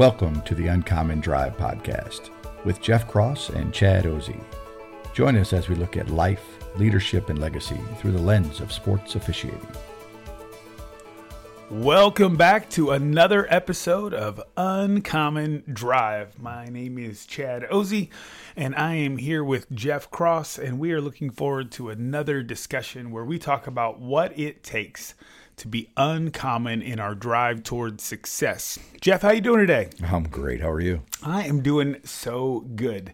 Welcome to the Uncommon Drive podcast with Jeff Cross and Chad Ozy. Join us as we look at life, leadership, and legacy through the lens of sports officiating. Welcome back to another episode of Uncommon Drive. My name is Chad Ozy, and I am here with Jeff Cross, and we are looking forward to another discussion where we talk about what it takes to be uncommon in our drive towards success. Jeff, how you doing today? I'm great. How are you? I am doing so good.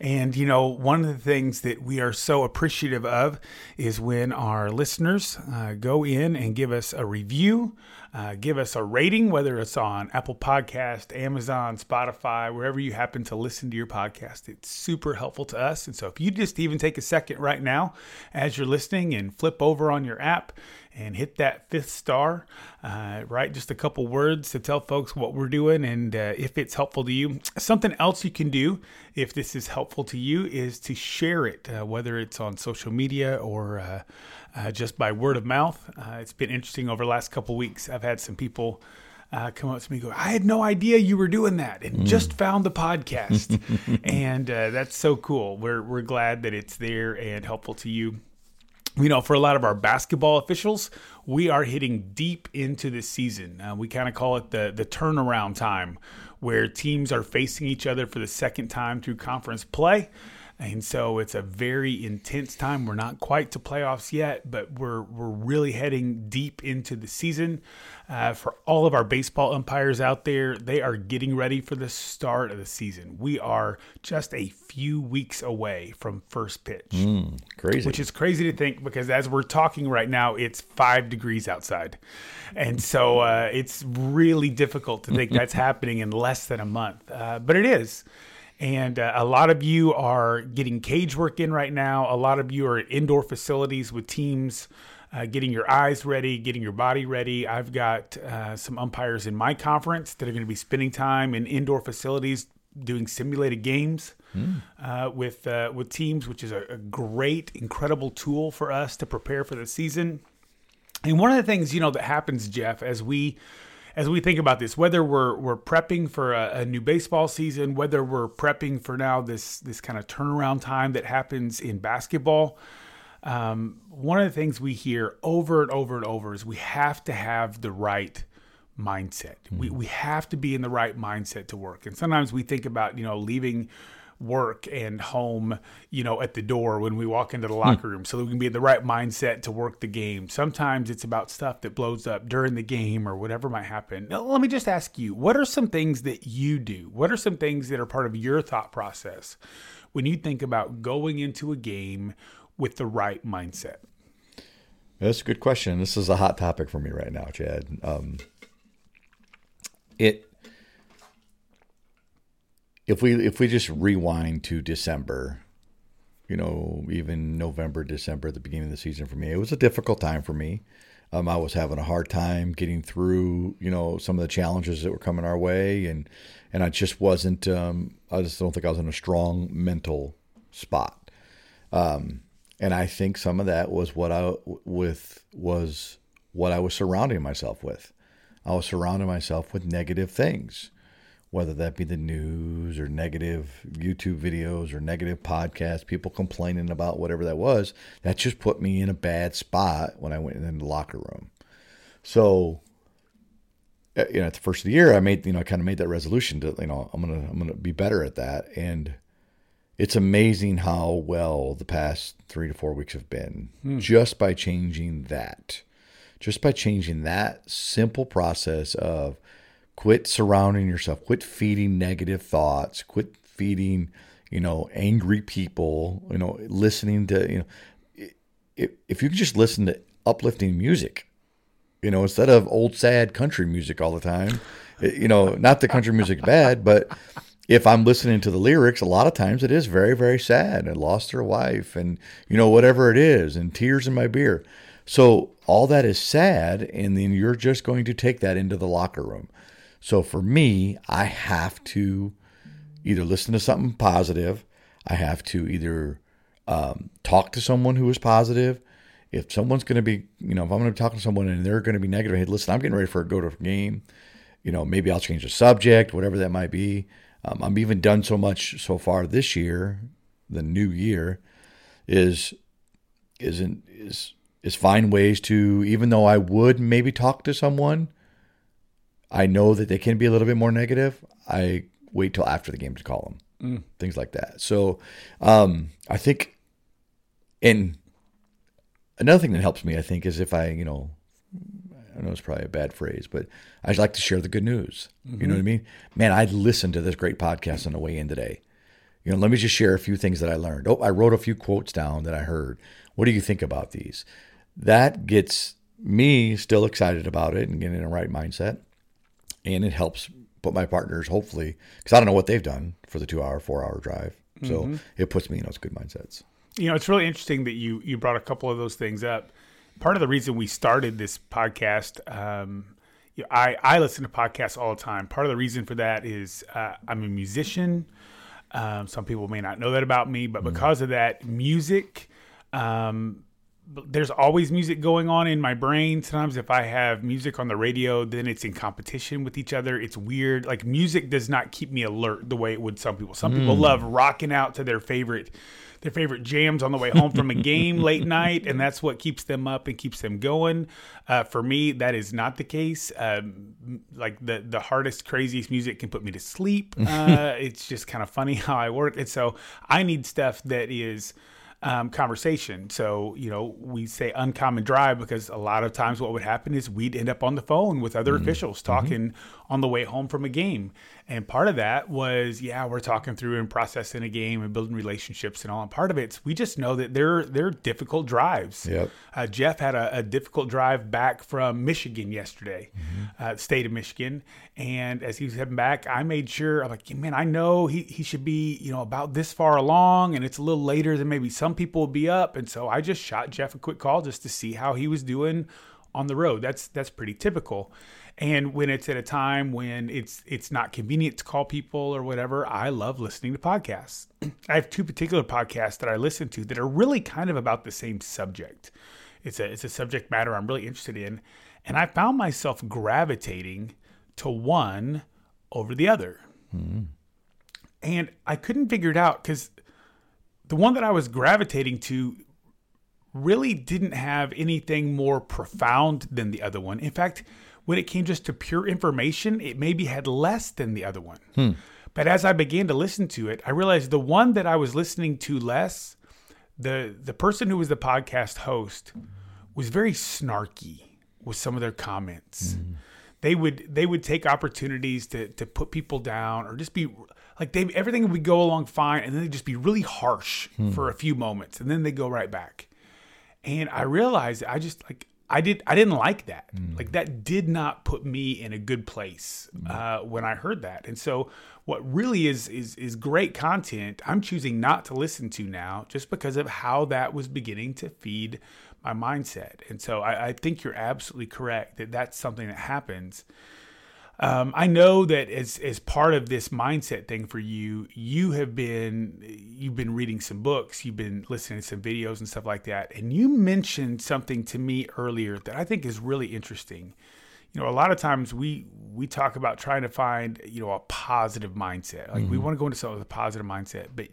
And, you know, one of the things that we are so appreciative of is when our listeners uh, go in and give us a review, uh, give us a rating, whether it's on Apple Podcast, Amazon, Spotify, wherever you happen to listen to your podcast. It's super helpful to us. And so if you just even take a second right now as you're listening and flip over on your app, and hit that fifth star. Uh, write just a couple words to tell folks what we're doing and uh, if it's helpful to you. Something else you can do if this is helpful to you is to share it, uh, whether it's on social media or uh, uh, just by word of mouth. Uh, it's been interesting over the last couple weeks. I've had some people. Uh, come up to me and go, I had no idea you were doing that and mm. just found the podcast. and uh, that's so cool. We're, we're glad that it's there and helpful to you you know, for a lot of our basketball officials, we are hitting deep into the season. Uh, we kind of call it the the turnaround time, where teams are facing each other for the second time through conference play. And so it's a very intense time. We're not quite to playoffs yet, but we're we're really heading deep into the season. Uh, for all of our baseball umpires out there, they are getting ready for the start of the season. We are just a few weeks away from first pitch. Mm, crazy. Which is crazy to think because as we're talking right now, it's five degrees outside. And so uh, it's really difficult to think that's happening in less than a month. Uh, but it is. And uh, a lot of you are getting cage work in right now. A lot of you are at indoor facilities with teams uh, getting your eyes ready, getting your body ready. I've got uh, some umpires in my conference that are going to be spending time in indoor facilities doing simulated games mm. uh, with uh, with teams, which is a, a, great, incredible tool for us to prepare for the season. And one of the things you know that happens, Jeff, as we as we think about this, whether we're we're prepping for a, a new baseball season, whether we're prepping for now this this kind of turnaround time that happens in basketball um, one of the things we hear over and over and over is we have to have the right mindset. Mm-hmm. We, we have to be in the right mindset to work. And sometimes we think about, you know, leaving work and home, you know, at the door when we walk into the hmm. locker room so that we can be in the right mindset to work the game. Sometimes it's about stuff that blows up during the game or whatever might happen. Now, let me just ask you, what are some things that you do? What are some things that are part of your thought process when you think about going into a game with the right mindset? That's a good question. This is a hot topic for me right now, Chad. Um, it if we if we just rewind to December, you know, even November, December, the beginning of the season for me. It was a difficult time for me. Um, I was having a hard time getting through, you know, some of the challenges that were coming our way, and and I just wasn't. Um, I just don't think I was in a strong mental spot. Um, and I think some of that was what I with was what I was surrounding myself with. I was surrounding myself with negative things whether that be the news or negative YouTube videos or negative podcasts, people complaining about whatever that was, that just put me in a bad spot when I went in the locker room. So, uh, you know, at the first of the year, I made, you know, I kind of made that resolution to, you know, I'm going to, I'm going to be better at that. And it's amazing how well the past three to four weeks have been hmm. just by changing that, just by changing that simple process of, Quit surrounding yourself. Quit feeding negative thoughts. Quit feeding, you know, angry people. You know, listening to, you know, if, you could just listen to uplifting music, you know, instead of old sad country music all the time. You know, not the country music bad, but if I'm listening to the lyrics, a lot of times it is very, very sad. I lost her wife and, you know, whatever it is, and tears in my beer. So all that is sad, and then you're just going to take that into the locker room. So for me, I have to either listen to something positive, I have to either um, talk to someone who is positive. If someone's going to be, you know, if I'm going to talk to someone and they're going to be negative, hey, listen, I'm getting ready for a go to game. You know, maybe I'll change the subject, whatever that might be. Um, I'm even done so much so far this year, the new year, is isn't is is find ways to even though I would maybe talk to someone I know that they can be a little bit more negative. I wait till after the game to call them, mm. things like that. So um, I think, and another thing that helps me, I think, is if I, you know, I know it's probably a bad phrase, but I like to share the good news. Mm-hmm. You know what I mm-hmm. mean? Man, I listened to this great podcast on the way in today. You know, let me just share a few things that I learned. Oh, I wrote a few quotes down that I heard. What do you think about these? That gets me still excited about it and getting in the right mindset and it helps put my partners hopefully because I don't know what they've done for the two hour, four hour drive. So mm-hmm. it puts me in those good mindsets. You know, it's really interesting that you you brought a couple of those things up. Part of the reason we started this podcast, um, you know, I I listen to podcasts all the time. Part of the reason for that is uh, I'm a musician. Um, some people may not know that about me, but mm-hmm. because mm. of that, music um, there's always music going on in my brain. Sometimes if I have music on the radio, then it's in competition with each other. It's weird. Like music does not keep me alert the way it would some people. Some mm. people love rocking out to their favorite their favorite jams on the way home from a game late night, and that's what keeps them up and keeps them going. Uh, for me, that is not the case. Um, like the the hardest, craziest music can put me to sleep. Uh, it's just kind of funny how I work, and so I need stuff that is um, conversation. So, you know, we say uncommon drive because a lot of times what would happen is we'd end up on the phone with other mm-hmm. officials talking mm-hmm. on the way home from a game. And part of that was, yeah, we're talking through and processing a game and building relationships and all. And part of it's we just know that they're they're difficult drives. Yep. Uh, Jeff had a, a, difficult drive back from Michigan yesterday, mm-hmm. uh, state of Michigan. And as he was heading back, I made sure I'm like, man, I know he, he should be, you know, about this far along, and it's a little later than maybe some people will be up. And so I just shot Jeff a quick call just to see how he was doing on the road. That's that's pretty typical. And when it's at a time when it's it's not convenient to call people or whatever, I love listening to podcasts. I have two particular podcasts that I listen to that are really kind of about the same subject. It's a it's a subject matter I'm really interested in, and I found myself gravitating to one over the other. Mm-hmm. And I couldn't figure it out because the one that I was gravitating to really didn't have anything more profound than the other one. In fact, when it came just to pure information, it maybe had less than the other one. Hmm. But as I began to listen to it, I realized the one that I was listening to less, the the person who was the podcast host was very snarky with some of their comments. Mm. They would they would take opportunities to to put people down or just be like they everything would go along fine and then they'd just be really harsh hmm. for a few moments and then they go right back. And I realized I just like I did I didn't like that. Like that did not put me in a good place uh, when I heard that. And so what really is is is great content I'm choosing not to listen to now just because of how that was beginning to feed my mindset. And so I, I think you're absolutely correct that that's something that happens. Um, I know that as as part of this mindset thing for you, you have been you've been reading some books, you've been listening to some videos and stuff like that, and you mentioned something to me earlier that I think is really interesting. You know, a lot of times we we talk about trying to find you know a positive mindset, like we want to go into something with a positive mindset, but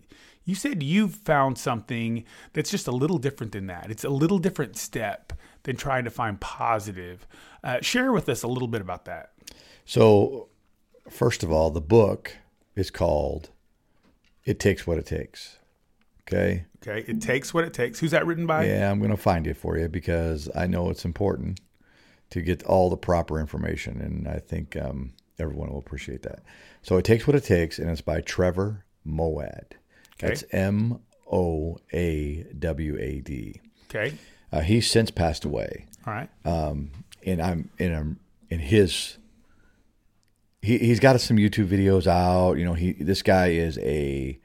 you said you've found something that's just a little different than that. It's a little different step than trying to find positive. Uh, share with us a little bit about that. So, first of all, the book is called It Takes What It Takes. Okay. Okay, it takes what it takes. Who's that written by? Yeah, I'm going to find it for you because I know it's important to get all the proper information. And I think um, everyone will appreciate that. So, It Takes What It Takes, and it's by Trevor Moawad. That's M O A W A D. Okay, Uh, he's since passed away. all right. Um, and I'm in a, in his he he's got some YouTube videos out. You know, he this guy is a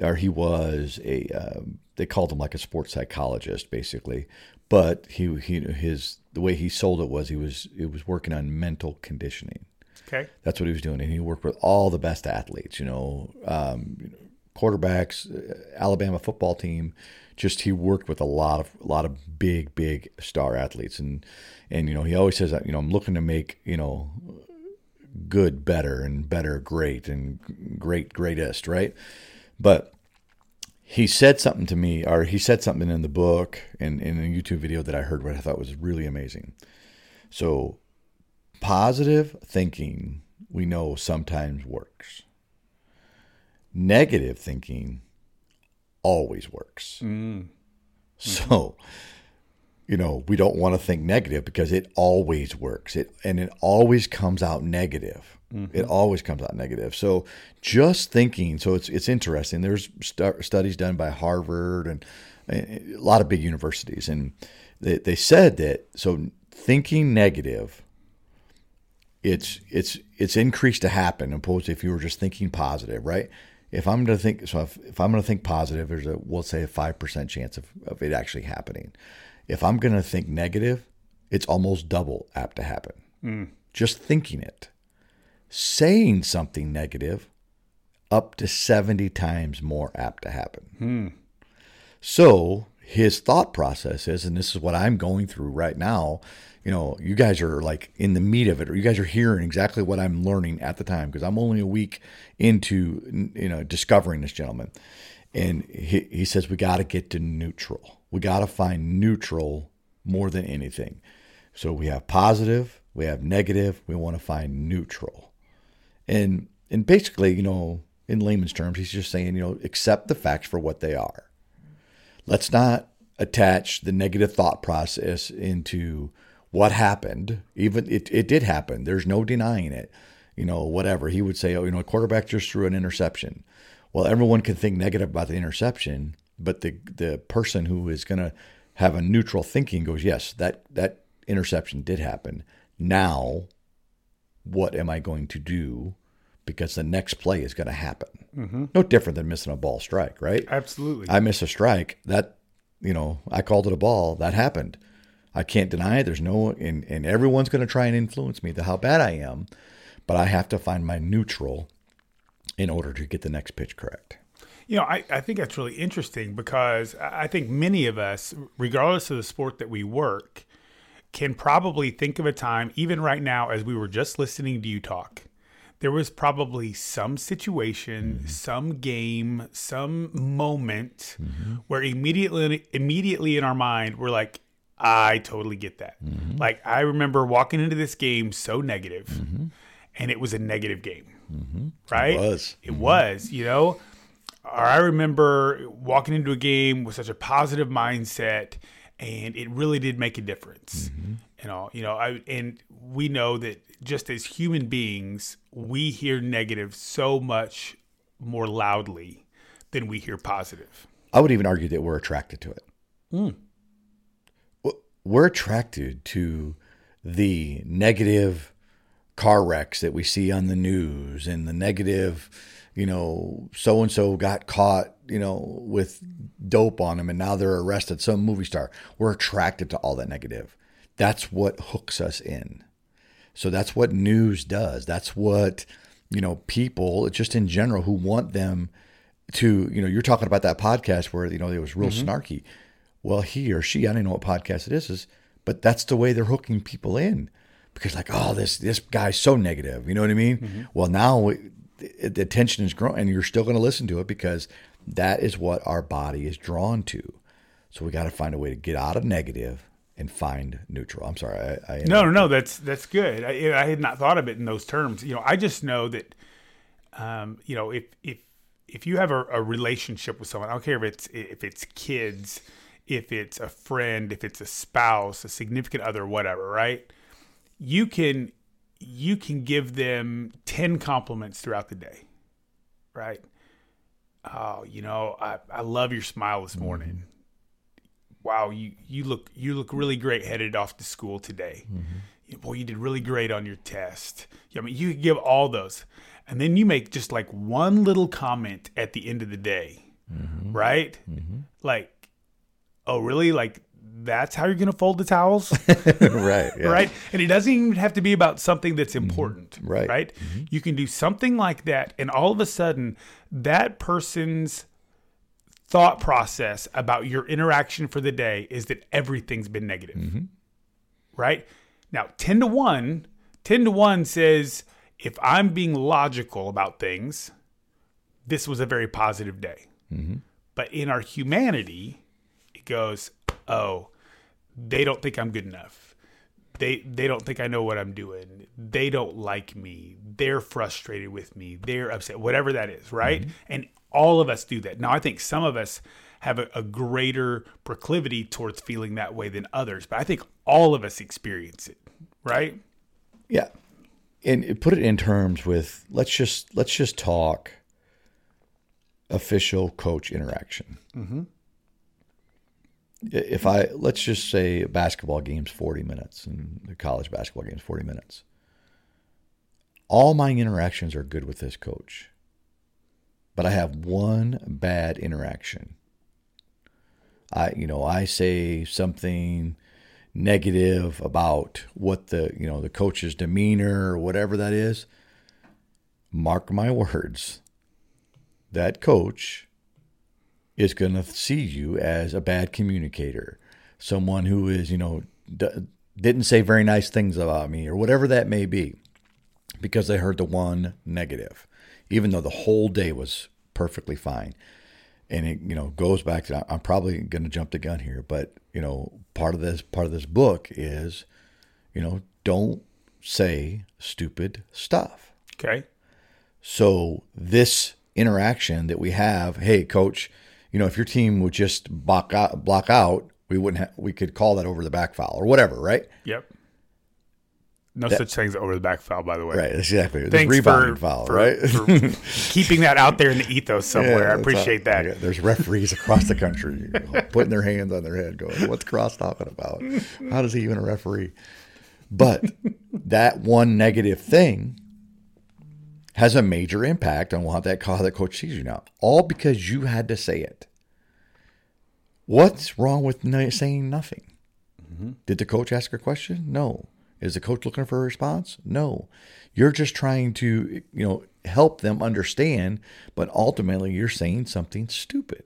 or he was a um, they called him like a sports psychologist basically, but he he his the way he sold it was he was it was working on mental conditioning. Okay, That's what he was doing, and he worked with all the best athletes. You know, um, quarterbacks, uh, Alabama football team. Just he worked with a lot of a lot of big big star athletes, and and you know he always says that you know I'm looking to make you know good better and better great and great greatest right, but he said something to me, or he said something in the book and in a YouTube video that I heard, what I thought was really amazing. So positive thinking we know sometimes works. Negative thinking always works. Mm. So, you know, we don't want to think negative because it always works. It and it always comes out negative. It mm-hmm. always comes out negative. So, just thinking. So it's it's interesting. There's stu- studies done by Harvard and eh, a lot of big universities, and they they said that so thinking negative it's it's it's increased to happen opposed to if you were just thinking positive, right? If I'm going to think so, if, if I'm going to think positive, there's a we'll say a five percent chance of, of it actually happening. If I'm going to think negative, it's almost double apt to happen. Hmm. Just thinking it, saying something negative, up to seventy times more apt to happen. Hmm. So his thought process is, and this is what I'm going through right now. You know, you guys are like in the meat of it, or you guys are hearing exactly what I'm learning at the time because I'm only a week into, you know, discovering this gentleman. And he, he says, we got to get to neutral. We got to find neutral more than anything. So we have positive, we have negative, we want to find neutral. And, and basically, you know, in layman's terms, he's just saying, you know, accept the facts for what they are let's not attach the negative thought process into what happened. Even it, it did happen. There's no denying it. You know, whatever. He would say, oh, you know, a quarterback just threw an interception. Well, everyone can think negative about the interception, but the the person who is going to have a neutral thinking goes, yes, that that interception did happen. Now, what am I going to do? Because the next play is going to happen. Mm-hmm. No different than missing a ball strike, right? absolutely. I miss a strike. That, you know, I called it a ball. That happened. I can't deny it. There's no, and, and everyone's going to try and influence me to how bad I am, but I have to find my neutral in order to get the next pitch correct. You know, I, I think that's really interesting because I think many of us, regardless of the sport that we work, can probably think of a time, even right now, as we were just listening to you talk, there was probably some situation, mm-hmm. some game, some moment mm-hmm. where immediately, immediately in our mind, we're like, I totally get that. Mm-hmm. Like, I remember walking into this game so negative, and it was a negative game, right? It was. It was, you know. Or I remember walking into a game with such a positive mindset, and it really did make a difference. Mm-hmm. You know, you know, I and we know that just as human beings, we hear negative so much more loudly than we hear positive. I would even argue that we're attracted to it. Hmm. Well, we're attracted to the negative car wrecks that we see on the news and the negative, you know, so and so got caught, you know, with dope on them and now they're arrested, some movie star. We're attracted to all that negative. That's what hooks us in. So that's what news does. That's what, you know, people just in general who want them to, you know, you're talking about that podcast where, you know, it was real mm-hmm. snarky. Well, he or she, I don't know what podcast it is, is, but that's the way they're hooking people in because like, oh, this this guy's so negative. You know what I mean? Mm-hmm. Well, now the attention is growing, and you're still going to listen to it because that is what our body is drawn to. So we got to find a way to get out of negative and find neutral. I'm sorry. I, I no, no, no. That's that's good. I, I, had not thought of it in those terms. You know, I just know that, um, you know, if if if you have a, a relationship with someone, I don't care if it's if it's kids, if it's a friend, if it's a spouse, a significant other, whatever, right? you can you can give them 10 compliments throughout the day right oh you know i, I love your smile this morning mm-hmm. wow you you look you look really great headed off to school today mm-hmm. boy you did really great on your test i mean you give all those and then you make just like one little comment at the end of the day mm-hmm. right mm-hmm. like oh really like that's how you're going to fold the towels. right. Yeah. Right. And it doesn't even have to be about something that's mm-hmm. important. Mm-hmm. Right. Right. Mm-hmm. You can do something like that. And all of a sudden, that person's thought process about your interaction for the day is that everything's been negative. Mm-hmm. Right. Now, 10 to 1, 10 to 1 says if I'm being logical about things, this was a very positive day. Mm-hmm. But in our humanity, it goes, oh, they don't think I'm good enough. They they don't think I know what I'm doing. They don't like me. They're frustrated with me. They're upset. Whatever that is, right? Mm-hmm. And all of us do that. Now I think some of us have a, a, greater proclivity towards feeling that way than others, but I think all of us experience it, right? Yeah. And put it in terms with let's just let's just talk official coach interaction. Mm-hmm if I let's just say a basketball game's 40 minutes and the college basketball game's 40 minutes. All my interactions are good with this coach. But I have one bad interaction. I you know, I say something negative about what the, you know, the coach's demeanor or whatever that is. Mark my words. That coach is going to see you as a bad communicator, someone who is, you know, d- didn't say very nice things about me or whatever that may be because they heard the one negative, even though the whole day was perfectly fine. And it, you know, goes back to I'm probably going to jump the gun here, but you know, part of this part of this book is, you know, don't say stupid stuff. Okay. So this interaction that we have, hey, coach, you know, if your team would just block out, block out, we wouldn't have, we could call that over the back foul or whatever, right? Yep. No that, such thing as over the back foul, by the way. Right, exactly. Thanks rebounding for, foul, for, right? for keeping that out there in the ethos somewhere. Yeah, I appreciate that. Yeah, there's referees across the country putting their hands on their head, going, "What's Cross talking about? How does he even a referee?" But that one negative thing has a major impact on how that, how that coach sees you now, all because you had to say it. What's wrong with saying nothing? Mm-hmm. Did the coach ask a question? No. Is the coach looking for a response? No. You're just trying to, you know, help them understand, but ultimately you're saying something stupid.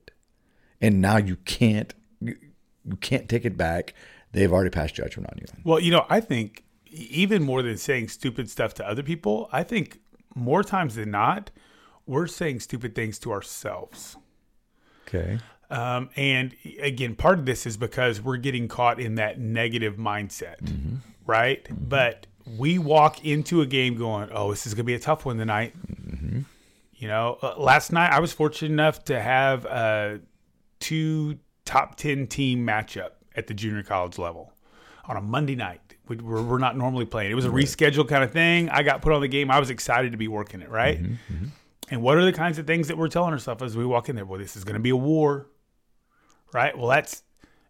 And now you can't you, you can't take it back. They've already passed judgment on you. Well, you know, I think even more than saying stupid stuff to other people, I think more times than not, we're saying stupid things to ourselves. Okay. Um, and again, part of this is because we're getting caught in that negative mindset, mm-hmm. right? Mm-hmm. But we walk into a game going, "Oh, this is going to be a tough one tonight." Mm-hmm. You know, uh, last night I was fortunate enough to have a two top ten team matchup at the junior college level on a Monday night we're, we're not normally playing. It was a right. rescheduled kind of thing. I got put on the game. I was excited to be working it, right? Mm-hmm, mm-hmm. And what are the kinds of things that we're telling ourselves as we walk in there? Well, this is going to be a war, right? Well, that's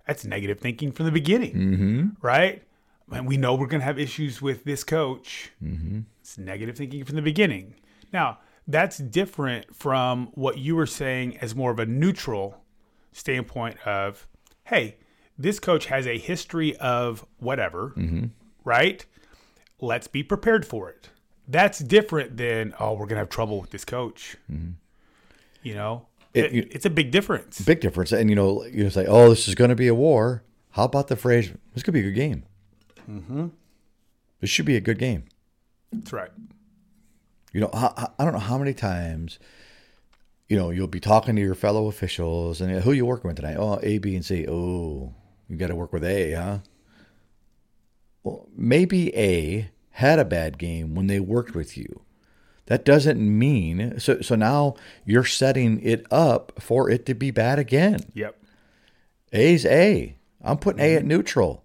That's negative thinking from the beginning, mm-hmm. right? And we know we're going to have issues with this coach. Mm-hmm. It's negative thinking from the beginning. Now, that's different from what you were saying as more of a neutral standpoint of, hey, this coach has a history of whatever, mm-hmm. right? Let's be prepared for it. That's different than, oh, we're going to have trouble with this coach. Mm-hmm. You know, it, it, it's a big difference. Big difference. And, you know, you say, oh, this is going to be a war. How about the phrase, this could be a good game? Mm-hmm. This should be a good game. That's right. You know, I, I don't know how many times, you know, you'll be talking to your fellow officials and who you working with tonight? Oh, A, B, and C. Oh, you got to work with A, huh? Well, maybe A had a bad game when they worked with you. That doesn't mean so. So now you're setting it up for it to be bad again. Yep. A's A. I'm putting A at mm-hmm. neutral.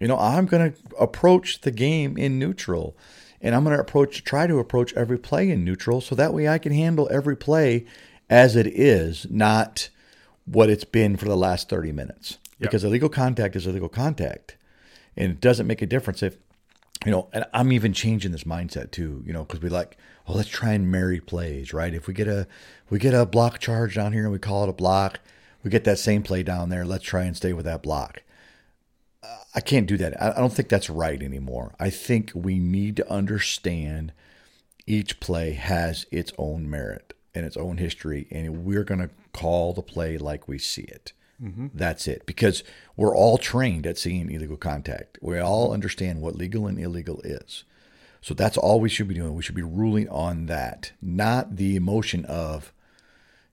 You know, I'm going to approach the game in neutral and I'm going to approach try to approach every play in neutral so that way I can handle every play as it is, not what it's been for the last 30 minutes. Yep. Because illegal contact is illegal contact. And it doesn't make a difference if you know, and I'm even changing this mindset too, you know, because we like, oh, let's try and marry plays, right? If we get a we get a block charge down here and we call it a block, we get that same play down there. Let's try and stay with that block. Uh, I can't do that. I don't think that's right anymore. I think we need to understand each play has its own merit and its own history, and we're going to call the play like we see it. Mm-hmm. That's it. Because we're all trained at seeing illegal contact. We all understand what legal and illegal is. So that's all we should be doing. We should be ruling on that, not the emotion of,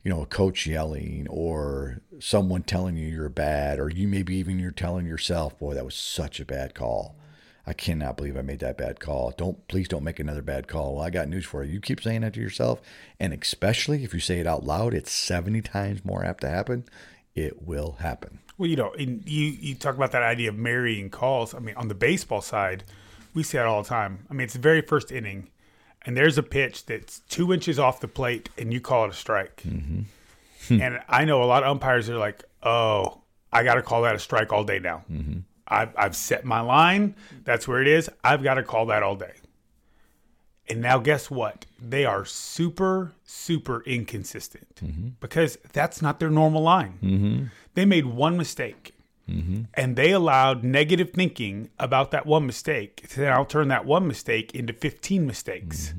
you know, a coach yelling or someone telling you you're bad, or you maybe even you're telling yourself, boy, that was such a bad call. I cannot believe I made that bad call. Don't please don't make another bad call. Well, I got news for you. You keep saying that to yourself, and especially if you say it out loud, it's 70 times more apt to happen. It will happen. Well, you know, you you talk about that idea of marrying calls. I mean, on the baseball side, we see it all the time. I mean, it's the very first inning and there's a pitch that's two inches off the plate and you call it a strike. Mm-hmm. and I know a lot of umpires are like, oh, I got to call that a strike all day now. Mm-hmm. I've, I've set my line. That's where it is. I've got to call that all day. And now, guess what? They are super, super inconsistent mm-hmm. because that's not their normal line. Mm-hmm. They made one mistake Mm-hmm. And they allowed negative thinking about that one mistake to now turn that one mistake into 15 mistakes.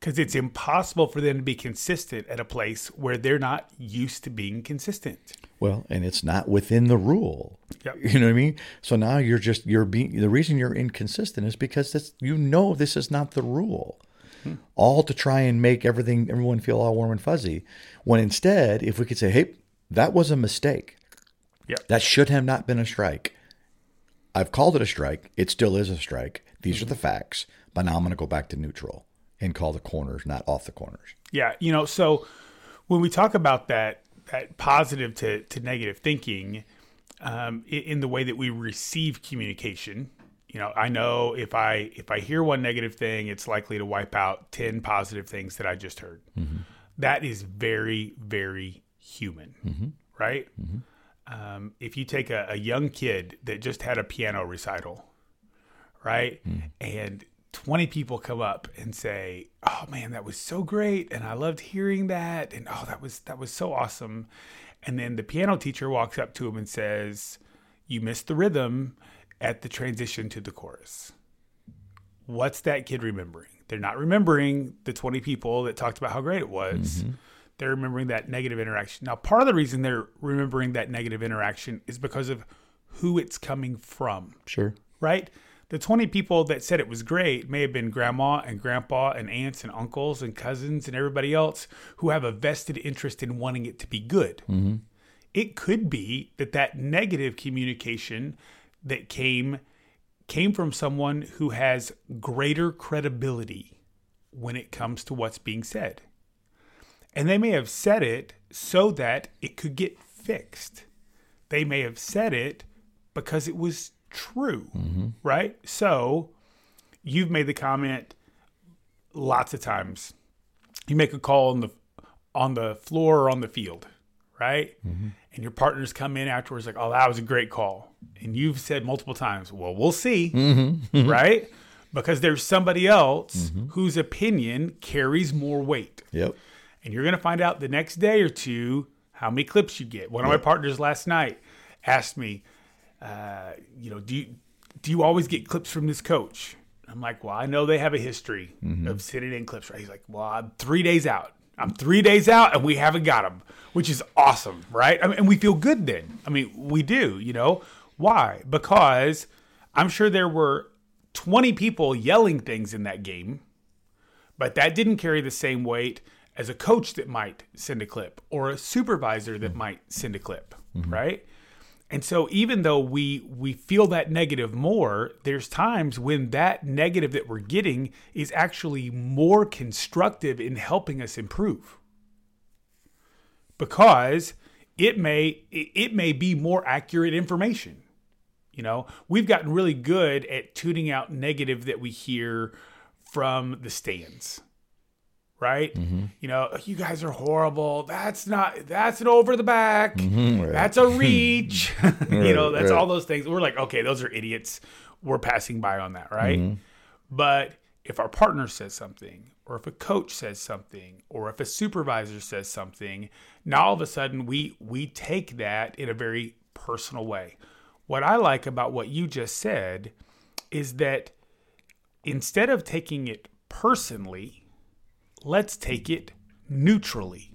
Because it's impossible for them to be consistent at a place where they're not used to being consistent. Well, and it's not within the rule. Yep. You know what I mean? So now you're just you're being the reason you're inconsistent is because this you know this is not the rule. Hmm. All to try and make everything everyone feel all warm and fuzzy. When instead, if we could say, "Hey, that was a mistake. Yep. That should have not been a strike. I've called it a strike. It still is a strike. These mm-hmm. are the facts. But now I'm going to go back to neutral and call the corners, not off the corners. Yeah. You know, so when we talk about that, that positive to, to negative thinking, um, in the way that we receive communication, you know, I know if I if I hear one negative thing, it's likely to wipe out ten positive things that I just heard. Mm-hmm. That is very very human, mm-hmm. right? Mm-hmm um, if you take a, a, young kid that just had a piano recital, right, mm. and 20 people come up and say, "Oh man, that was so great and I loved hearing that and oh that was that was so awesome." And then the piano teacher walks up to him and says, "You missed the rhythm at the transition to the chorus." What's that kid remembering? They're not remembering the 20 people that talked about how great it was. Mm-hmm they're remembering that negative interaction. Now, part of the reason they're remembering that negative interaction is because of who it's coming from. Sure. Right? The 20 people that said it was great may have been grandma and grandpa and aunts and uncles and cousins and everybody else who have a vested interest in wanting it to be good. Mm-hmm. It could be that that negative communication that came came from someone who has greater credibility when it comes to what's being said. And they may have said it so that it could get fixed. They may have said it because it was true, mm-hmm. right? So you've made the comment lots of times. You make a call on the on the floor or on the field, right? Mm-hmm. and your partners come in afterwards like, "Oh, that was a great call," and you've said multiple times, "Well, we'll see," Mm-hmm. right? Because there's somebody else whose opinion carries more weight, Yep. and you're going to find out the next day or two how many clips you get. One of my partners last night asked me, uh, "You know, do you do you always get clips from this coach?" I'm like, "Well, I know they have a history mm-hmm. of sending in clips." Right? He's like, "Well, I'm three days out." I'm three days out and we haven't got them, which is awesome, right? I mean, and we feel good then. I mean, we do, you know. Why? Because I'm sure there were 20 people yelling things in that game, but that didn't carry the same weight as a coach that might send a clip or a supervisor that hmm. might send a clip, mm-hmm. right? And so even though we we feel that negative more, there's times when that negative that we're getting is actually more constructive in helping us improve. Because it may it may be more accurate information. You know, we've gotten really good at tuning out negative that we hear from the stands. Right? Mm-hmm. You know, oh, you guys are horrible. That's not that's an over the back. Mm-hmm, that's a reach. you know, that's right. all those things. We're like, okay, those are idiots. We're passing by on that, right? Mm-hmm. But if our partner says something, or if a coach says something, or if a supervisor says something, now all of a sudden we we take that in a very personal way. What I like about what you just said is that instead of taking it personally, let's take it neutrally.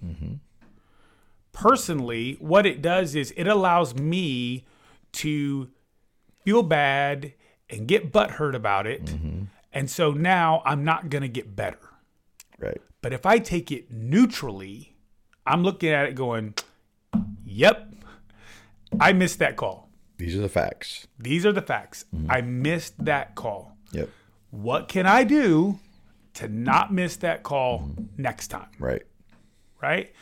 Personally, what it does is it allows me to feel bad and get butthurt about it. And so now I'm not going to get better. Right. But if I take it neutrally, I'm looking at it going, yep, I missed that call. These are the facts. These are the facts. I missed that call. Yep. What can I do to not miss that call next time? Right. right?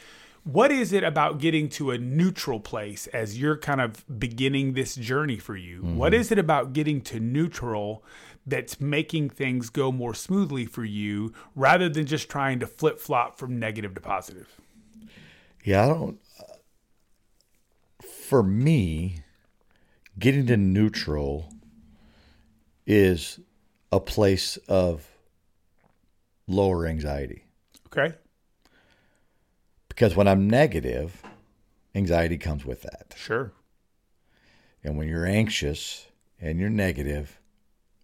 What is it about getting to a neutral place as you're kind of beginning this journey for you? Mm-hmm. What is it about getting to neutral that's making things go more smoothly for you rather than just trying to flip flop from negative to positive? Yeah, I don't. For me, getting to neutral is a place of lower anxiety. Okay. Because when I'm negative, anxiety comes with that. Sure. And when you're anxious and you're negative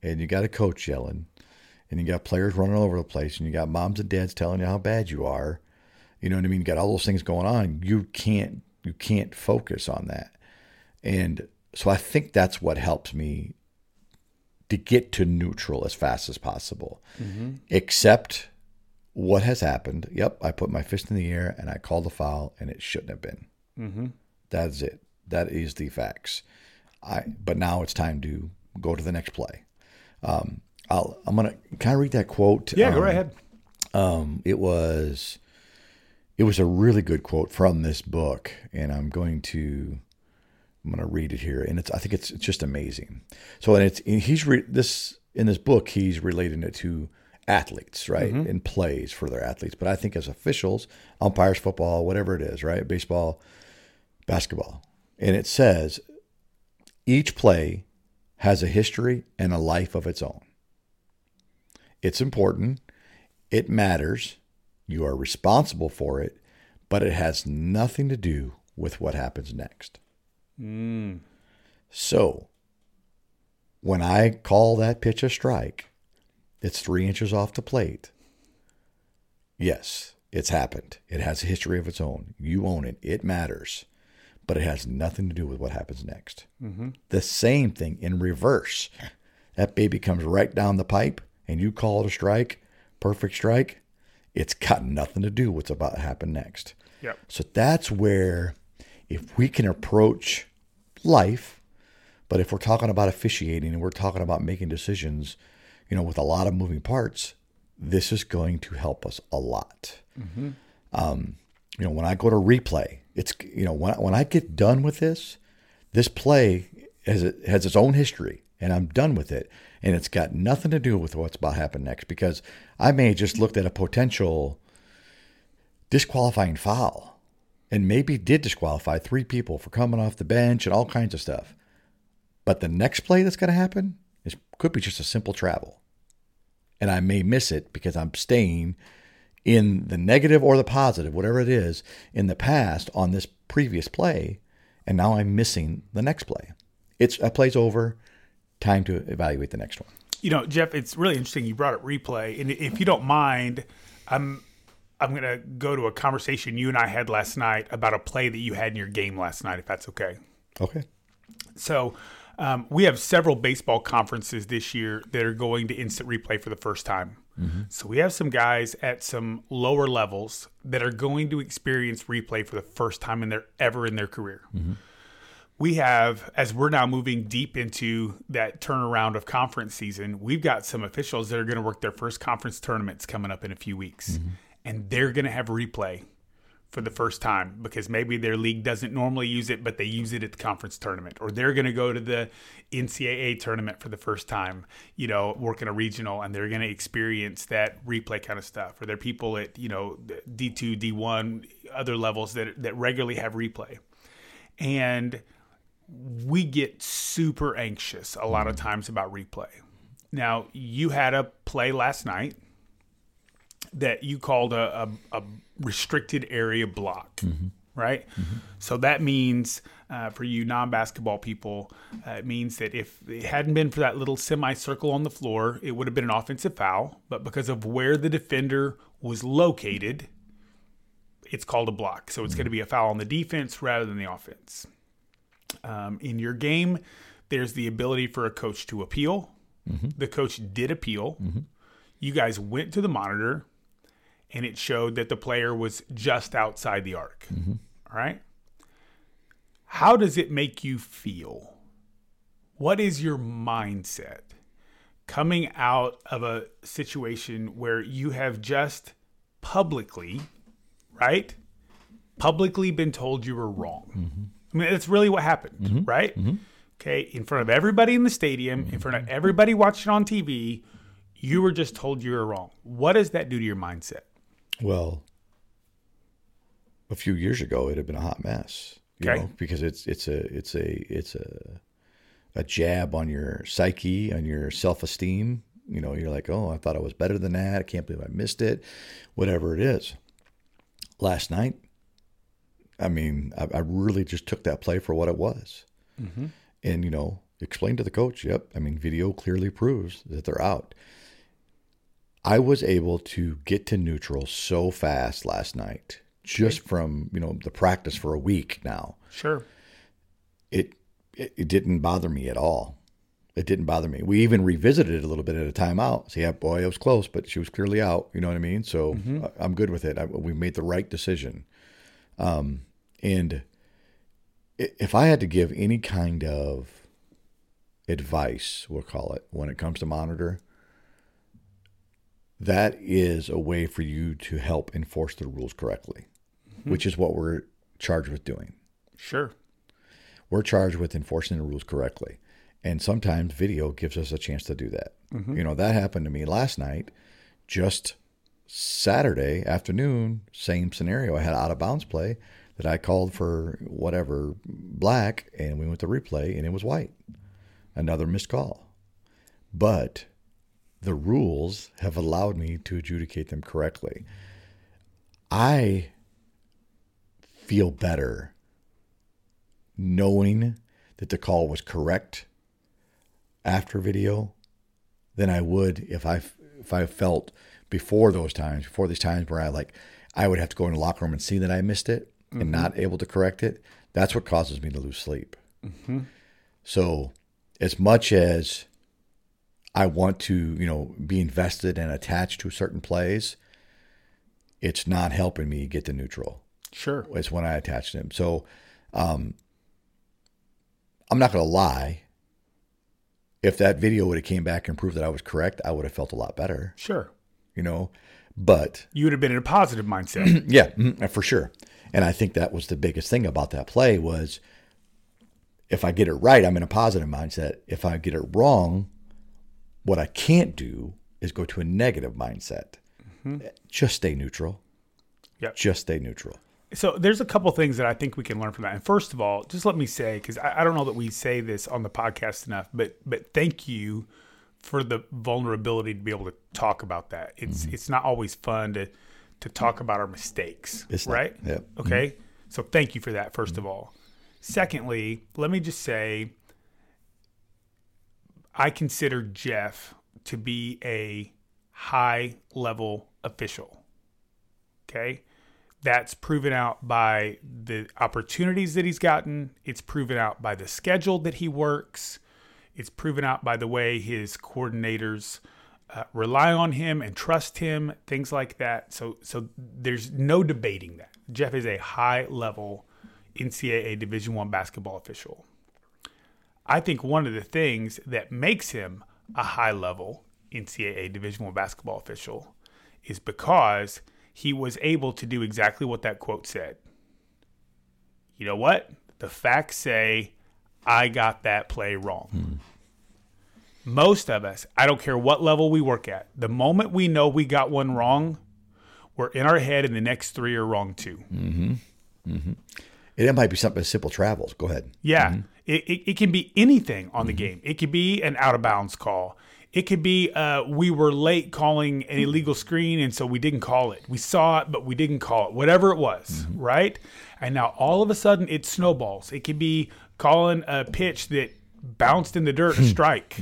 and you got a coach yelling and you got players running all over the place and you got moms and dads telling you how bad you are, you know what I mean? You got all those things going on. You can't you can't focus on that. And so I think that's what helps me to get to neutral as fast as possible. except what has happened. Yep, I put my fist in the air and I called a foul and it shouldn't have been. That's it. That is the facts. I but now it's time to go to the next play. Um, I'll I'm gonna kind of read that quote. Yeah, go Um, right ahead. Um, it was it was a really good quote from this book, and I'm going to I'm going to read it here, and it's I think it's it's just amazing. So, and it's and he's re- this in this book he's relating it to athletes, right, mm-hmm. and plays for their athletes. But I think as officials, umpires, football, whatever it is, right, baseball, basketball, and it says each play has a history and a life of its own. It's important. It matters. You are responsible for it, but it has nothing to do with what happens next. Mm. So, when I call that pitch a strike, it's three inches off the plate. Yes, it's happened. It has a history of its own. You own it. It matters, but it has nothing to do with what happens next. Mm-hmm. The same thing in reverse. That baby comes right down the pipe, and you call it a strike, perfect strike. It's got nothing to do with what's about to happen next. Yep. So that's where, if we can approach life, but if we're talking about officiating and we're talking about making decisions, you know, with a lot of moving parts, this is going to help us a lot. Um, you know, when I go to replay, it's you know when I, when I get done with this, this play has it has its own history, and I'm done with it, and it's got nothing to do with what's about to happen next because I may have just looked at a potential disqualifying foul and maybe did disqualify three people for coming off the bench and all kinds of stuff. But the next play that's going to happen is could be just a simple travel. And I may miss it because I'm staying in the negative or the positive, whatever it is, in the past on this previous play, and now I'm missing the next play. It's a play's over, time to evaluate the next one. You know, Jeff, it's really interesting you brought up replay, and if you don't mind, I'm I'm going to go to a conversation you and I had last night about a play that you had in your game last night, if that's okay. Okay. So, um, we have several baseball conferences this year that are going to instant replay for the first time. Mm-hmm. So, we have some guys at some lower levels that are going to experience replay for the first time in their ever in their career. Mm-hmm. We have, as we're now moving deep into that turnaround of conference season, we've got some officials that are going to work their first conference tournaments coming up in a few weeks. Mm-hmm and they're going to have replay for the first time because maybe their league doesn't normally use it, but they use it at the conference tournament, or they're going to go to the NCAA tournament for the first time, you know, working a regional, and they're going to experience that replay kind of stuff. Or there are people at you know D2, D1, other levels that that regularly have replay, and we get super anxious a lot of mm-hmm. times about replay. Now, you had a play last night that you called a, a, a restricted area block, mm-hmm. right? Mm-hmm. So that means uh, for you non basketball people, uh, it means that if it hadn't been for that little semicircle on the floor, it would have been an offensive foul. But because of where the defender was located, it's called a block. So it's mm-hmm. going to be a foul on the defense rather than the offense. Um, in your game, there's the ability for a coach to appeal. The coach did appeal. You guys went to the monitor and it showed that the player was just outside the arc. Mm-hmm. All right. How does it make you feel? What is your mindset coming out of a situation where you have just publicly, right? Publicly been told you were wrong. Mm-hmm. I mean, that's really what happened, mm-hmm. right? Mm-hmm. Okay. In front of everybody in the stadium, in front of everybody watching on TV, you were just told you were wrong. What does that do to your mindset? Well, a few years ago, it had been a hot mess. You okay. know, because it's it's a it's a it's a a jab on your psyche, on your self esteem. You know, you're like, oh, I thought I was better than that. I can't believe I missed it. Whatever it is. Last night, I mean, I, I really just took that play for what it was, mm-hmm. and you know, explained to the coach. Yep, I mean, video clearly proves that they're out. I was able to get to neutral so fast last night, just from you know the practice for a week now. Sure. It, it it didn't bother me at all. It didn't bother me. We even revisited it a little bit at a timeout. So yeah, boy, it was close, but she was clearly out. You know what I mean? So mm-hmm. I'm good with it. I, we made the right decision. Um, and if I had to give any kind of advice, we'll call it, when it comes to monitor, that is a way for you to help enforce the rules correctly, mm-hmm. which is what we're charged with doing. Sure. We're charged with enforcing the rules correctly. And sometimes video gives us a chance to do that. Mm-hmm. You know, that happened to me last night, just Saturday afternoon, same scenario. I had out of bounds play that I called for whatever black, and we went to replay, and it was white. Another missed call. But the rules have allowed me to adjudicate them correctly. I feel better knowing that the call was correct after video than I would if I if I felt before those times, before these times where I like I would have to go in the locker room and see that I missed it mm-hmm. and not able to correct it. That's what causes me to lose sleep. Mm-hmm. So, as much as I want to, you know, be invested and attached to certain plays, it's not helping me get the neutral. Sure. It's when I attach them. So um, I'm not going to lie. If that video would have came back and proved that I was correct, I would have felt a lot better. Sure. You know, but you would have been in a positive mindset. yeah, mm, for sure. And I think that was the biggest thing about that play was if I get it right, I'm in a positive mindset. If I get it wrong, what I can't do is go to a negative mindset. Mm-hmm. Just stay neutral. Yep. Just stay neutral. So there's a couple things that I think we can learn from that. And first of all, just let me say, because I, I don't know that we say this on the podcast enough, but but thank you for the vulnerability to be able to talk about that. It's Mm-hmm. it's not always fun to to talk about our mistakes, It's not. right? Mm-hmm. Okay. So thank you for that, 1st of all. Secondly, let me just say I consider Jeff to be a high level official. Okay. That's proven out by the opportunities that he's gotten. It's proven out by the schedule that he works. It's proven out by the way his coordinators uh, rely on him and trust him, things like that. So, so there's no debating that Jeff is a high level NCAA Division One basketball official. I think one of the things that makes him a high level NCAA Division One basketball official is because he was able to do exactly what that quote said. You know what? The facts say I got that play wrong. Hmm. Most of us, I don't care what level we work at, the moment we know we got one wrong, we're in our head and the next three are wrong too. Mm-hmm. Mm-hmm. It might be something as simple travels. Go ahead. Yeah. Mm-hmm. It, it, it can be anything on the mm-hmm. game. It could be an out of bounds call. It could be uh, we were late calling an illegal screen, and so we didn't call it. We saw it, but we didn't call it. Whatever it was, mm-hmm. right? And now all of a sudden it snowballs. It could be calling a pitch that bounced in the dirt, a hmm. strike,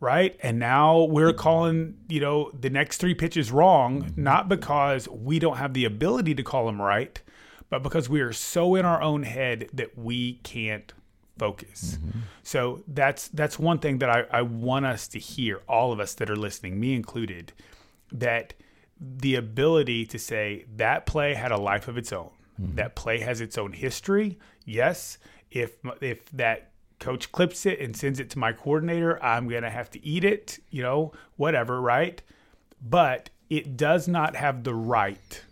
right? And now we're calling, you know, the next three pitches wrong, not because we don't have the ability to call them right, but because we are so in our own head that we can't focus. Mm-hmm. So that's that's one thing that I, I want us to hear, all of us that are listening, me included, that the ability to say that play had a life of its own. Mm-hmm. That play has its own history. Yes, if if that coach clips it and sends it to my coordinator, I'm going to have to eat it, you know, whatever, right? But it does not have the right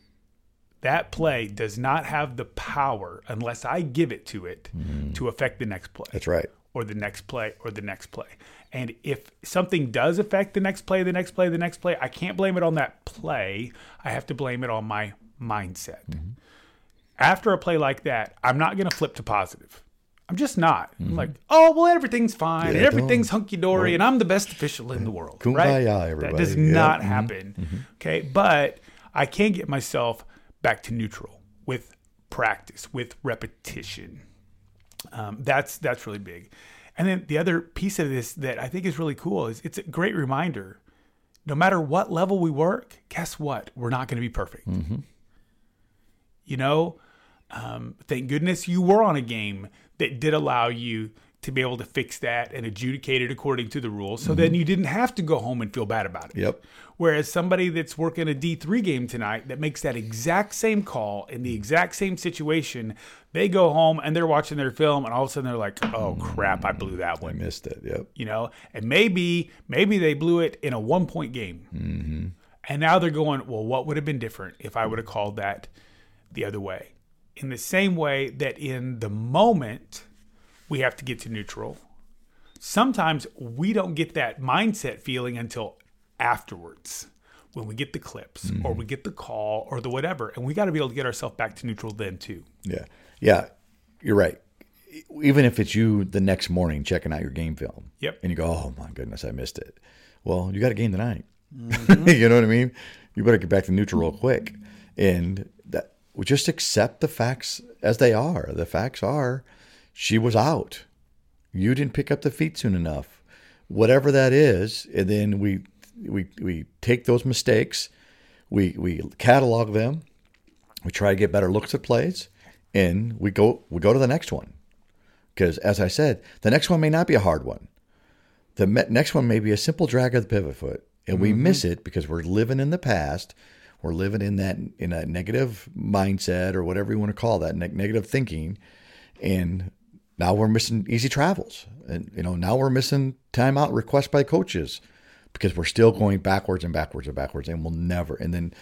that play does not have the power unless I give it to it mm-hmm. to affect the next play That's right. or the next play or the next play. And if something does affect the next play, the next play, the next play, I can't blame it on that play. I have to blame it on my mindset. Mm-hmm. After a play like that, I'm not going to flip to positive. I'm just not. I'm mm-hmm. like, oh well, everything's fine, and everything's hunky dory, and I'm the best official in the world. Kumbaya, right? That everybody. does Yeah. not Mhm. happen. Okay, but I can get myself back to neutral with practice, with repetition. Um, that's that's really big. And then the other piece of this that I think is really cool is it's a great reminder. No matter what level we work, guess what? We're not going to be perfect. You know, um, thank goodness you were on a game that did allow you to be able to fix that and adjudicate it according to the rules. So then mm-hmm. you didn't have to go home and feel bad about it. Yep. Whereas somebody that's working a D3 game tonight that makes that exact same call in the exact same situation, they go home and they're watching their film and all of a sudden they're like, oh crap, I blew that I one. missed it. Yep. You know, and maybe maybe they blew it in a one point game, mm-hmm. and now they're going, well, what would have been different if I would have called that the other way? In the same way that in the moment we have to get to neutral. Sometimes we don't get that mindset feeling until afterwards when we get the clips or mm-hmm. we get the call or the whatever. And we got to be able to get ourselves back to neutral then too. Yeah. Yeah. You're right. Even if it's you the next morning checking out your game film. Yep. And you go, oh my goodness, I missed it. Well, you got a game tonight. Mm-hmm. you know what I mean? You better get back to neutral real quick. And that just accept the facts as they are. The facts are she was out. You didn't pick up the feet soon enough. Whatever that is, and then we we we take those mistakes, we we catalog them, we try to get better looks at plays, and we go we go to the next one. Because as I said, the next one may not be a hard one. The me- next one may be a simple drag of the pivot foot, and we mm-hmm. miss it because we're living in the past. We're living in that in a negative mindset or whatever you want to call that neg- negative thinking, and now we're missing easy travels, and you know now we're missing timeout requests by coaches because we're still going backwards and backwards and backwards, and we'll never. And then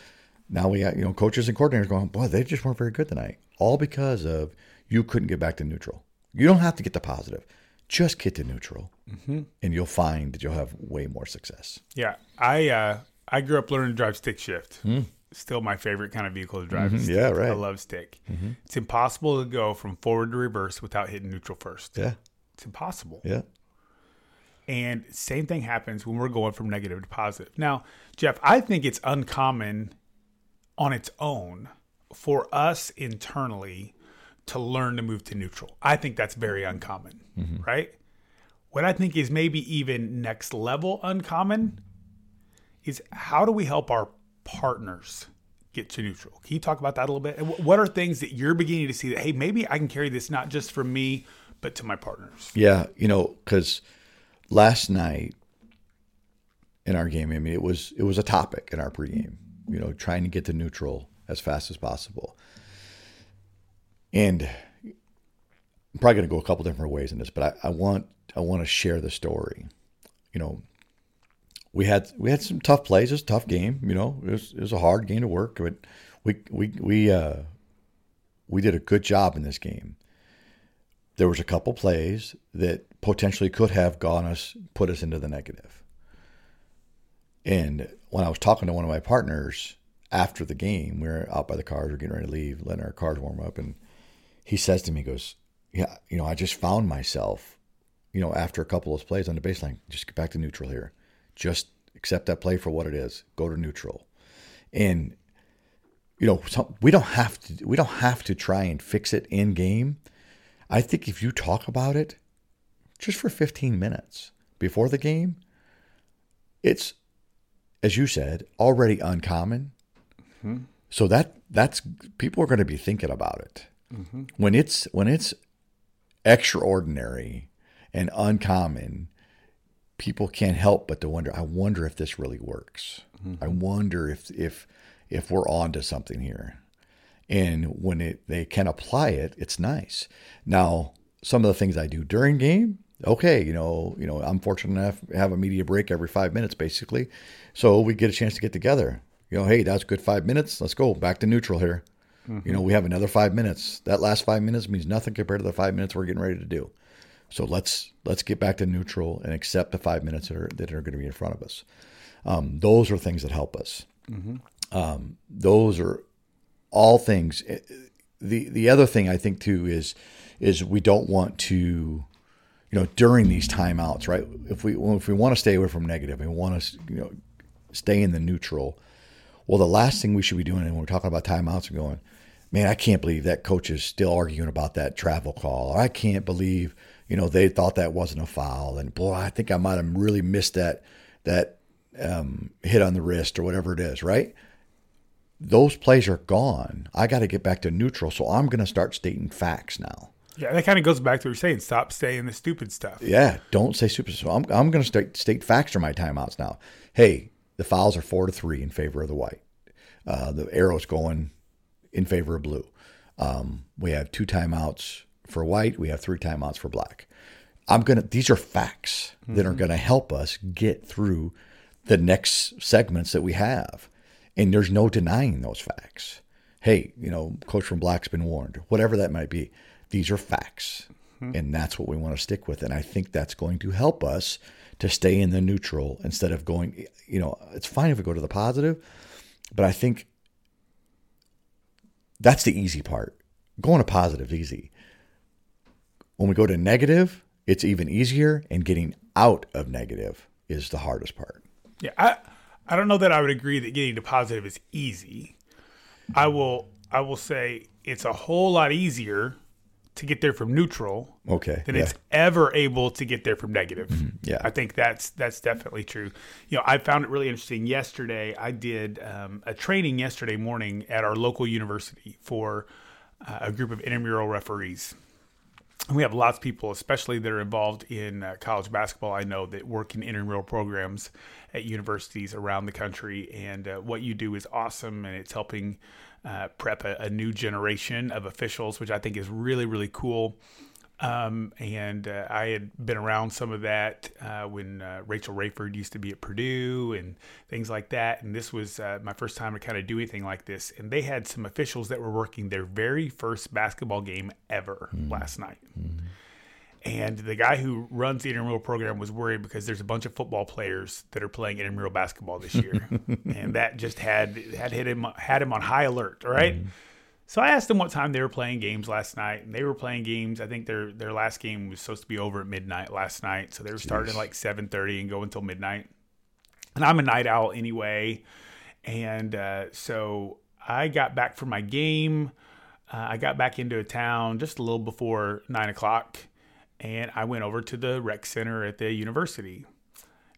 now we got you know coaches and coordinators going, boy, they just weren't very good tonight, all because of you couldn't get back to neutral. You don't have to get to positive, just get to neutral, and you'll find that you'll have way more success. Yeah, I uh, I grew up learning to drive stick shift. Still my favorite kind of vehicle to drive. Mhm. Yeah, stick. I love stick. It's impossible to go from forward to reverse without hitting neutral first. Yeah. It's impossible. Yeah. And same thing happens when we're going from negative to positive. Now, Jeff, I think it's uncommon on its own for us internally to learn to move to neutral. I think that's very uncommon, right? What I think is maybe even next level uncommon is how do we help our partners get to neutral? Can you talk about that a little bit? What are things that you're beginning to see that, hey, maybe I can carry this not just for me, but to my partners? Yeah, you know, because last night in our game, I mean, it was it was a topic in our pregame. You know, trying to get to neutral as fast as possible, and I'm probably going to go a couple different ways in this, but I, I want I want to share the story. You know, we had we had some tough plays. It was a tough game. You know, it was it was a hard game to work, but we we we uh we did a good job in this game there was a couple plays that potentially could have gone us put us into the negative. And when I was talking to one of my partners after the game, we were out by the cars, we are getting ready to leave, letting our cars warm up, and he says to me, he goes, Yeah, you know, I just found myself, you know, after a couple of plays on the baseline, just get back to neutral here. Just accept that play for what it is. Go to neutral. And you know, some, we don't have to we don't have to try and fix it in game. I think if you talk about it just for 15 minutes before the game, it's as you said, already uncommon. Mm-hmm. So that that's people are going to be thinking about it. Mm-hmm. When it's when it's extraordinary and uncommon, people can't help but to wonder, I wonder if this really works. Mm-hmm. I wonder if if if we're on to something here and when it, they can apply it, it's nice. Now, some of the things I do during game, okay, you know, you know, I'm fortunate enough to have a media break every five minutes, basically, so we get a chance to get together. You know, hey, that's good five minutes. Let's go back to neutral here. You mm-hmm. know, we have another five minutes. That last five minutes means nothing compared to the five minutes we're getting ready to do. So let's let's get back to neutral and accept the five minutes that are that are going to be in front of us. Um, those are things that help us. Um, those are all things. Eh, The the other thing I think too is is we don't want to, you know, during these timeouts, right? If we if we want to stay away from negative we want to, you know, stay in the neutral. Well, the last thing we should be doing when we're talking about timeouts and going, man, I can't believe that coach is still arguing about that travel call. I can't believe, you know, they thought that wasn't a foul. And boy, I think I might have really missed that that um, hit on the wrist or whatever it is, right? Those plays are gone. I got to get back to neutral, so I'm going to start stating facts now. Yeah, that kind of goes back to what you're saying. Stop saying the stupid stuff. Yeah, don't say stupid So I'm, I'm going to state, state facts for my timeouts now. Hey, the fouls are four to three in favor of the white. Uh, the arrow's going in favor of blue. Um, we have two timeouts for white. We have three timeouts for black. I'm gonna. These are facts that are mm-hmm. going to help us get through the next segments that we have, and there's no denying those facts. Hey, you know, coach from black's been warned. Whatever that might be, these are facts, mm-hmm. and that's what we want to stick with. And I think that's going to help us to stay in the neutral instead of going. You know, it's fine if we go to the positive, but I think that's the easy part. Going to positive is easy. When we go to negative, it's even easier, and getting out of negative is the hardest part. Yeah, I I don't know that I would agree that getting to positive is easy. I will I will say it's a whole lot easier to get there from neutral Okay. than yeah. it's ever able to get there from negative. Yeah. I think that's that's definitely true. You know, I found it really interesting. Yesterday, I did um, a training yesterday morning at our local university for uh, a group of intramural referees. We have lots of people, especially that are involved in uh, college basketball. I know that work in intramural programs at universities around the country, and uh, what you do is awesome, and it's helping uh, prep a, a new generation of officials, which I think is really, really cool. Um, and uh, I had been around some of that uh, when uh, Rachel Rayford used to be at Purdue and things like that. And this was uh, my first time to kind of do anything like this. And they had some officials that were working their very first basketball game ever last night. And the guy who runs the intramural program was worried because there's a bunch of football players that are playing intramural basketball this year, and that just had had hit him had him on high alert. Right. Mm-hmm. So I asked them what time they were playing games last night, and they were playing games. I think their their last game was supposed to be over at midnight last night, so they were Jeez. starting at like seven thirty and go until midnight. And I'm a night owl anyway, and uh, so I got back from my game. Uh, I got back into a town just a little before nine o'clock, and I went over to the rec center at the university.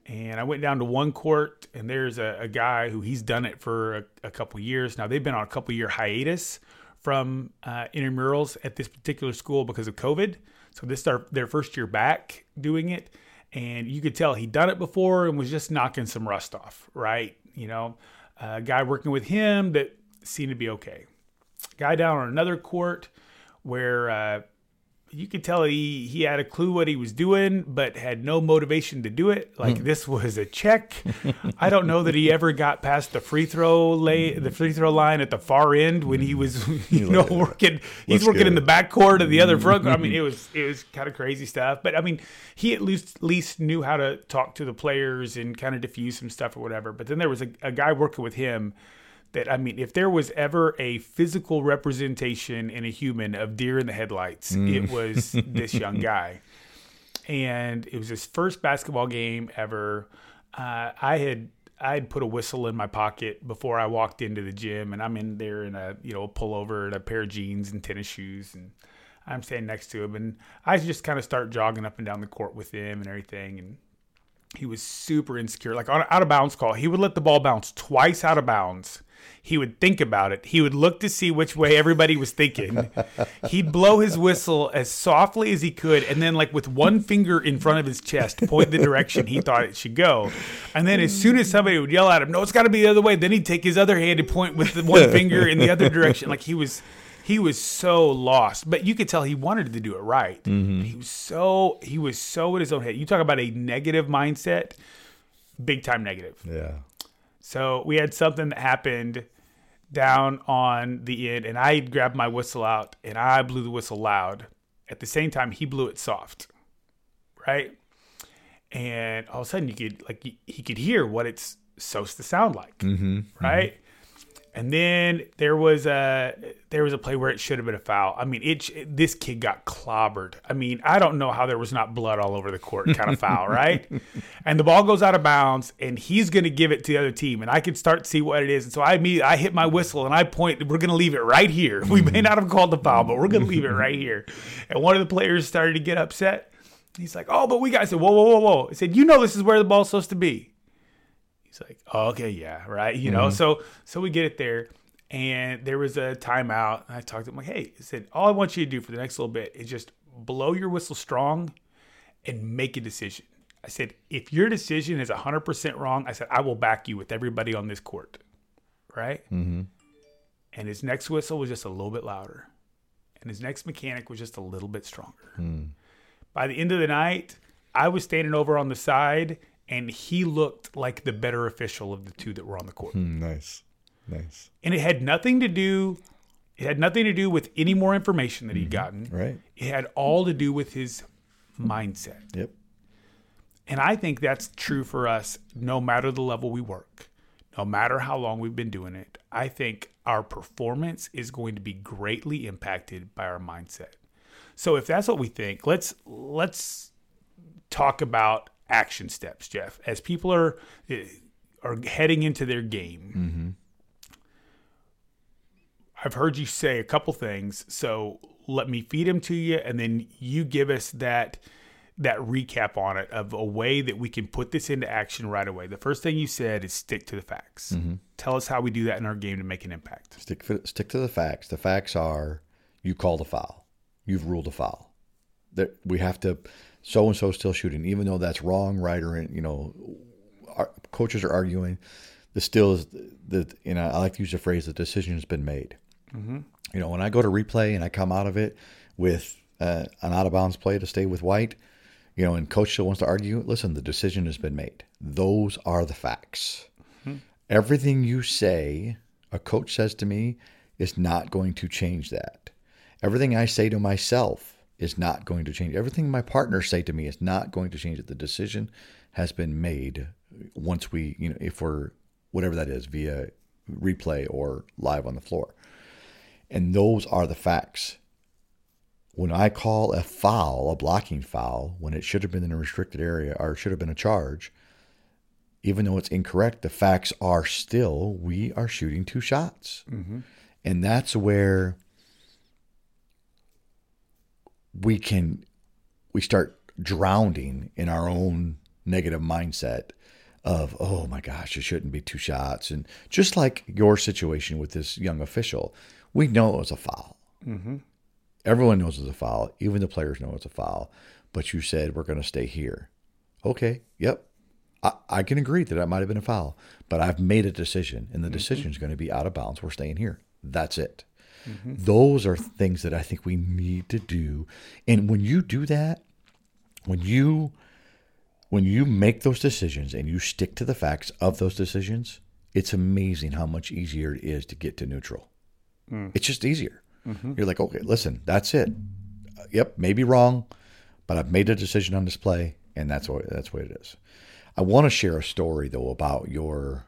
And I went down to one court, and there's a, a guy who he's done it for a, a couple years now. They've been on a couple year hiatus from uh, intramurals at this particular school because of COVID. So this is their first year back doing it, and you could tell he'd done it before and was just knocking some rust off, right? You know, a guy working with him that seemed to be okay. Guy down on another court where uh, you could tell he he had a clue what he was doing, but had no motivation to do it. Like hmm. this was a check. I don't know that he ever got past the free throw lay the free throw line at the far end when he was you know working. He's working in the back court of the other front. I mean, it was it was kind of crazy stuff. But I mean, he at least at least knew how to talk to the players and kind of diffuse some stuff or whatever. But then there was a, a guy working with him that I mean, if there was ever a physical representation in a human of deer in the headlights, mm. it was this young guy. And it was his first basketball game ever. Uh, I had I had put a whistle in my pocket before I walked into the gym, and I'm in there in a you know a pullover and a pair of jeans and tennis shoes, and I'm standing next to him, and I just kind of start jogging up and down the court with him and everything, and he was super insecure, like on out of bounds call. He would let the ball bounce twice out of bounds he would think about it. He would look to see which way everybody was thinking. He'd blow his whistle as softly as he could, and then, like with one finger in front of his chest, point the direction he thought it should go. And then, as soon as somebody would yell at him, "No, it's got to be the other way," then he'd take his other hand and point with the one finger in the other direction. Like he was, he was so lost. But you could tell he wanted to do it right. Mm-hmm. He was so he was so in his own head. You talk about a negative mindset, big time negative. Yeah. So we had something that happened down on the end, and I grabbed my whistle out and I blew the whistle loud. At the same time, he blew it soft, right? And all of a sudden, you could like he could hear what it's supposed to sound like, mm-hmm, right? Mm-hmm. And then there was a there was a play where it should have been a foul. I mean, it this kid got clobbered. I mean, I don't know how there was not blood all over the court, kind of foul, right? And the ball goes out of bounds, and he's going to give it to the other team, and I can start to see what it is. And so I meet, I hit my whistle and I point. We're going to leave it right here. We may not have called the foul, but we're going to leave it right here. And one of the players started to get upset. He's like, "Oh, but we got." I said, "Whoa, whoa, whoa, whoa!" I said, "You know this is where the ball's supposed to be." He's like, oh, okay, yeah, right. You know, mm-hmm. so so we get it there, and there was a timeout. I talked to him like, hey, I said, all I want you to do for the next little bit is just blow your whistle strong and make a decision. I said, if your decision is 100% wrong, I said, I will back you with everybody on this court. Right? Mm-hmm. And his next whistle was just a little bit louder. And his next mechanic was just a little bit stronger. Mm. By the end of the night, I was standing over on the side and he looked like the better official of the two that were on the court. Hmm, nice, nice. And it had nothing to do. It had nothing to do with any more information that he'd mm-hmm. gotten. Right. It had all to do with his mindset. Yep. And I think that's true for us no matter the level we work, no matter how long we've been doing it. I think our performance is going to be greatly impacted by our mindset. So if that's what we think, let's let's talk about action steps, Jeff, as people are eh, are heading into their game. Mm-hmm. I've heard you say a couple things, so let me feed them to you, and then you give us that that recap on it of a way that we can put this into action right away. The first thing you said is stick to the facts. Mm-hmm. Tell us how we do that in our game to make an impact. Stick stick to the facts. The facts are you called a foul, you've ruled a foul. That we have to so and so still shooting, even though that's wrong, right, or you know, our, coaches are arguing. The still is the you know I like to use the phrase the decision has been made. Mm-hmm. You know, when I go to replay and I come out of it with uh, an out of bounds play to stay with White, you know, and coach still wants to argue. Listen, the decision has been made. Those are the facts. Mm-hmm. Everything you say, a coach says to me, is not going to change that. Everything I say to myself is not going to change. Everything my partners say to me is not going to change it. The decision has been made once we, you know, if we're whatever that is via replay or live on the floor. And those are the facts. When I call a foul, a blocking foul, when it should have been in a restricted area or should have been a charge, even though it's incorrect, the facts are still we are shooting two shots. Mm-hmm. And that's where we can we start drowning in our own negative mindset of oh my gosh it shouldn't be two shots. And just like your situation with this young official we know it was a foul. Mm-hmm. everyone knows it's a foul. Even the players know it's a foul. But you said we're going to stay here. Okay yep. I, I, can agree that that might have been a foul but i've made a decision and the mm-hmm. decision is going to be out of bounds. We're staying here. That's it Mm-hmm. Those are things that I think we need to do. And when you do that, when you when you make those decisions and you stick to the facts of those decisions, it's amazing how much easier it is to get to neutral. Mm. It's just easier. Mm-hmm. You're like, okay, listen, that's it. Uh, yep, maybe wrong, but I've made a decision on display, and that's what that's what it is. I want to share a story though about your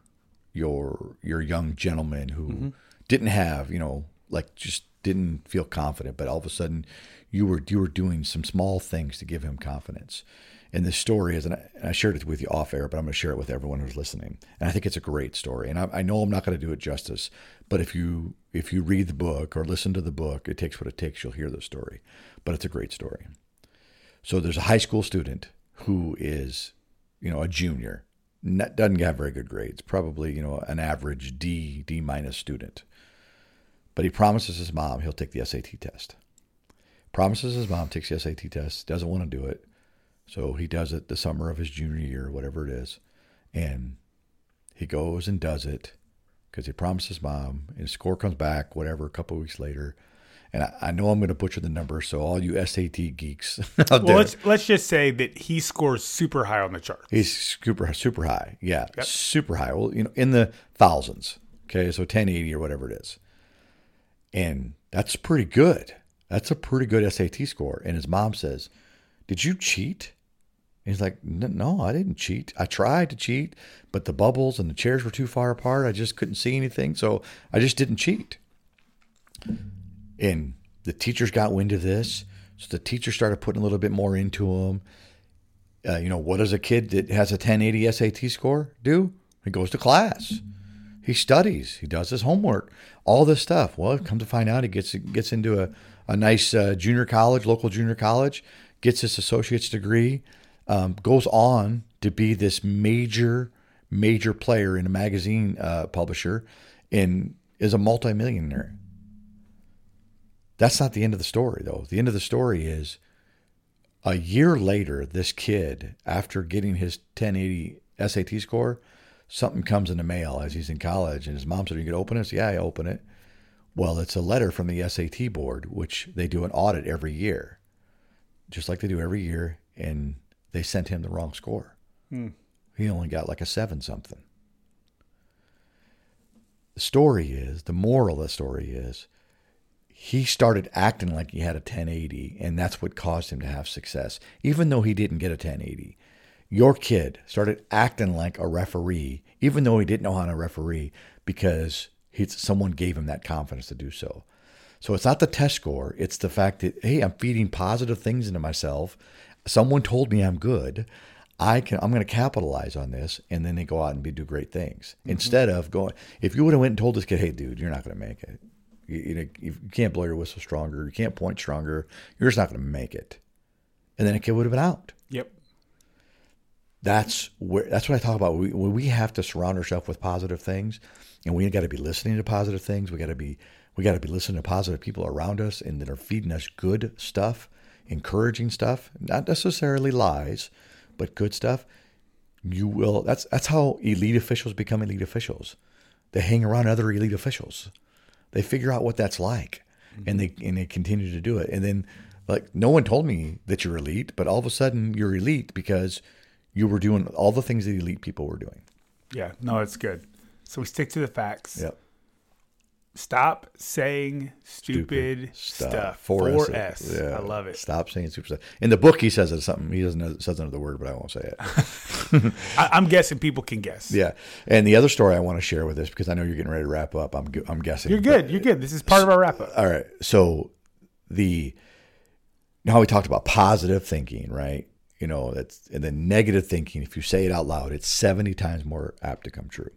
your your young gentleman who mm-hmm. didn't have you know like just didn't feel confident, but all of a sudden you were you were doing some small things to give him confidence. And this story is, and I, and I shared it with you off air, but I'm going to share it with everyone who's listening. And I think it's a great story. And I, I know I'm not going to do it justice, but if you if you read the book or listen to the book, it takes what it takes. You'll hear the story, but it's a great story. So there's a high school student who is, you know, a junior, doesn't have very good grades, probably you know an average D D minus student but he promises his mom he'll take the SAT test. Promises his mom takes the SAT test, doesn't want to do it. So he does it the summer of his junior year, whatever it is. And he goes and does it because he promised his mom, and his score comes back, whatever, a couple weeks later. And I, I, know I'm going to butcher the number, so all you SAT geeks well, there, let's let's just say that he scores super high on the chart. He's super super high, yeah, yep. super high. Well, you know, in the thousands. Okay, so 1080 or whatever it is. And that's pretty good. That's a pretty good SAT score. And his mom says, Did you cheat? And he's like, No, I didn't cheat. I tried to cheat, but the bubbles and the chairs were too far apart. I just couldn't see anything. So I just didn't cheat. And the teachers got wind of this. So the teacher started putting a little bit more into him. Uh, you know, what does a kid that has a 1080 SAT score do? He goes to class. He studies. He does his homework. All this stuff. Well, come to find out, he gets gets into a, a nice uh, junior college, local junior college, gets his associate's degree, um, goes on to be this major, major player in a magazine uh, publisher, and is a multimillionaire. That's not the end of the story, though. The end of the story is a year later, this kid, after getting his 1080 SAT score, something comes in the mail as he's in college, and his mom said, "You can open it." Yeah, I open it. Well, it's a letter from the SAT board, which they do an audit every year, just like they do every year, and they sent him the wrong score. Hmm. He only got like a seven something. The story is the moral of the story is he started acting like he had a 1080, and that's what caused him to have success, even though he didn't get a 1080 your kid started acting like a referee, even though he didn't know how to referee, because someone gave him that confidence to do so. So it's not the test score, it's the fact that, hey, I'm feeding positive things into myself. Someone told me I'm good. I can I'm going to capitalize on this and then they go out and be, do great things. Mm-hmm. Instead of going if you would have went and told this kid, "Hey dude, you're not going to make it. You, you, you can't blow your whistle stronger, you can't point stronger. You're just not going to make it." And then a kid would have been out. That's where that's what I talk about. We we have to surround ourselves with positive things, and we got to be listening to positive things. We got to be we got to be listening to positive people around us and that are feeding us good stuff, encouraging stuff, not necessarily lies, but good stuff. You will. That's that's how elite officials become elite officials. They hang around other elite officials. They figure out what that's like, mm-hmm. and they and they continue to do it. And then, like, no one told me that you're elite, but all of a sudden you're elite because you were doing all the things that elite people were doing. Yeah, no, it's good. So we stick to the facts. Yep. Stop saying stupid, stuff. 4S. 4S. Yeah. I love it. Stop saying stupid stuff. In the book, he says it something. He doesn't know, says another word, but I won't say it. I, I'm guessing people can guess. yeah. And the other story I want to share with this because I know you're getting ready to wrap up. I'm I'm guessing You're but- good. You're good. This is part of our wrap up. All right. So the now we talked about positive thinking, right? You know, that's and then negative thinking. If you say it out loud, it's seventy times more apt to come true.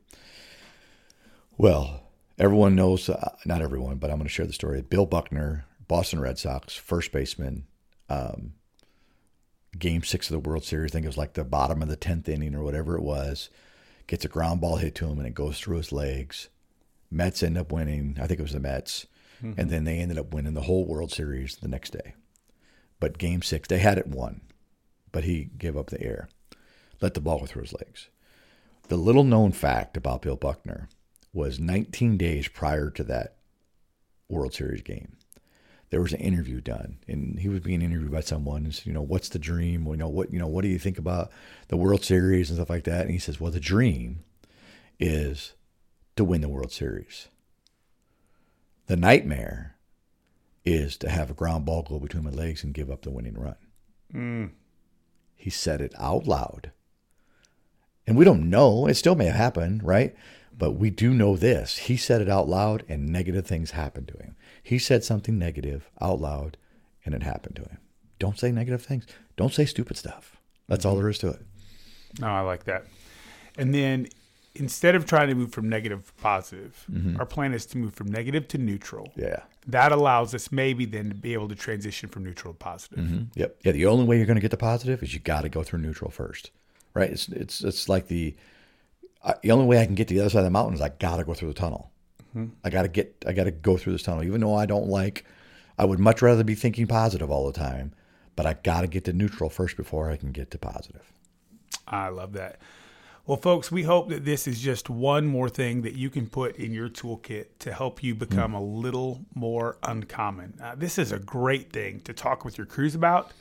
Well, everyone knows, uh, not everyone, but I'm going to share the story. Bill Buckner, Boston Red Sox, first baseman, um, game six of the World Series. I think it was like the bottom of the 10th inning or whatever it was. Gets a ground ball hit to him and it goes through his legs. Mets end up winning. I think it was the Mets. And then they ended up winning the whole World Series the next day. But game six, they had it won, but he gave up the air, let the ball go through his legs. The little known fact about Bill Buckner was 19 days prior to that World Series game, there was an interview done, and he was being interviewed by someone. And said, you know, what's the dream? You know, what you know, what do you think about the World Series and stuff like that? And he says, well, the dream is to win the World Series. The nightmare is to have a ground ball go between my legs and give up the winning run. Mm. He said it out loud. And we don't know. It still may have happened, right? But we do know this. He said it out loud and negative things happened to him. He said something negative out loud and it happened to him. Don't say negative things. Don't say stupid stuff. That's all mm-hmm. there is to it. No, I like that. And then instead of trying to move from negative to positive, mm-hmm. our plan is to move from negative to neutral. Yeah. That allows us maybe then to be able to transition from neutral to positive. Mm-hmm. Yep. Yeah. The only way you're going to get to positive is you got to go through neutral first, right? It's it's it's like the the only way I can get to the other side of the mountain is I got to go through the tunnel. Mm-hmm. I got to get I got to go through this tunnel, even though I don't like. I would much rather be thinking positive all the time, but I got to get to neutral first before I can get to positive. I love that. Well, folks, we hope that this is just one more thing that you can put in your toolkit to help you become a little more uncommon. Uh, this is a great thing to talk with your crews about.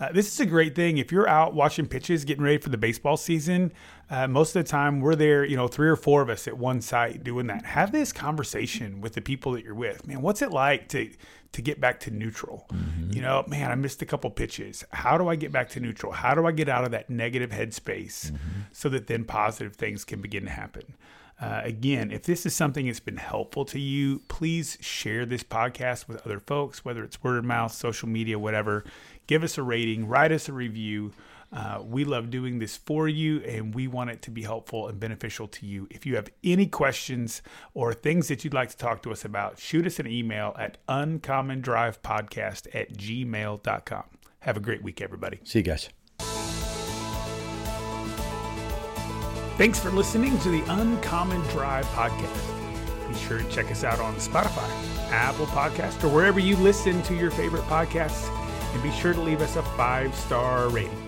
Uh, this is a great thing if you're out watching pitches, getting ready for the baseball season. Uh, most of the time, we're there, you know, three or four of us at one site doing that. Have this conversation with the people that you're with. Man, what's it like to to get back to neutral? You know, man, I missed a couple pitches. How do I get back to neutral? How do I get out of that negative headspace so that then positive things can begin to happen? Uh, again, if this is something that's been helpful to you, please share this podcast with other folks, whether it's word of mouth, social media, whatever. Give us a rating, write us a review. Uh, we love doing this for you, and we want it to be helpful and beneficial to you. If you have any questions or things that you'd like to talk to us about, shoot us an email at uncommondrivepodcast at gmail.com. Have a great week, everybody. See you guys. Thanks for listening to the Uncommon Drive podcast. Be sure to check us out on Spotify, Apple Podcast, or wherever you listen to your favorite podcasts. And be sure to leave us a five star rating.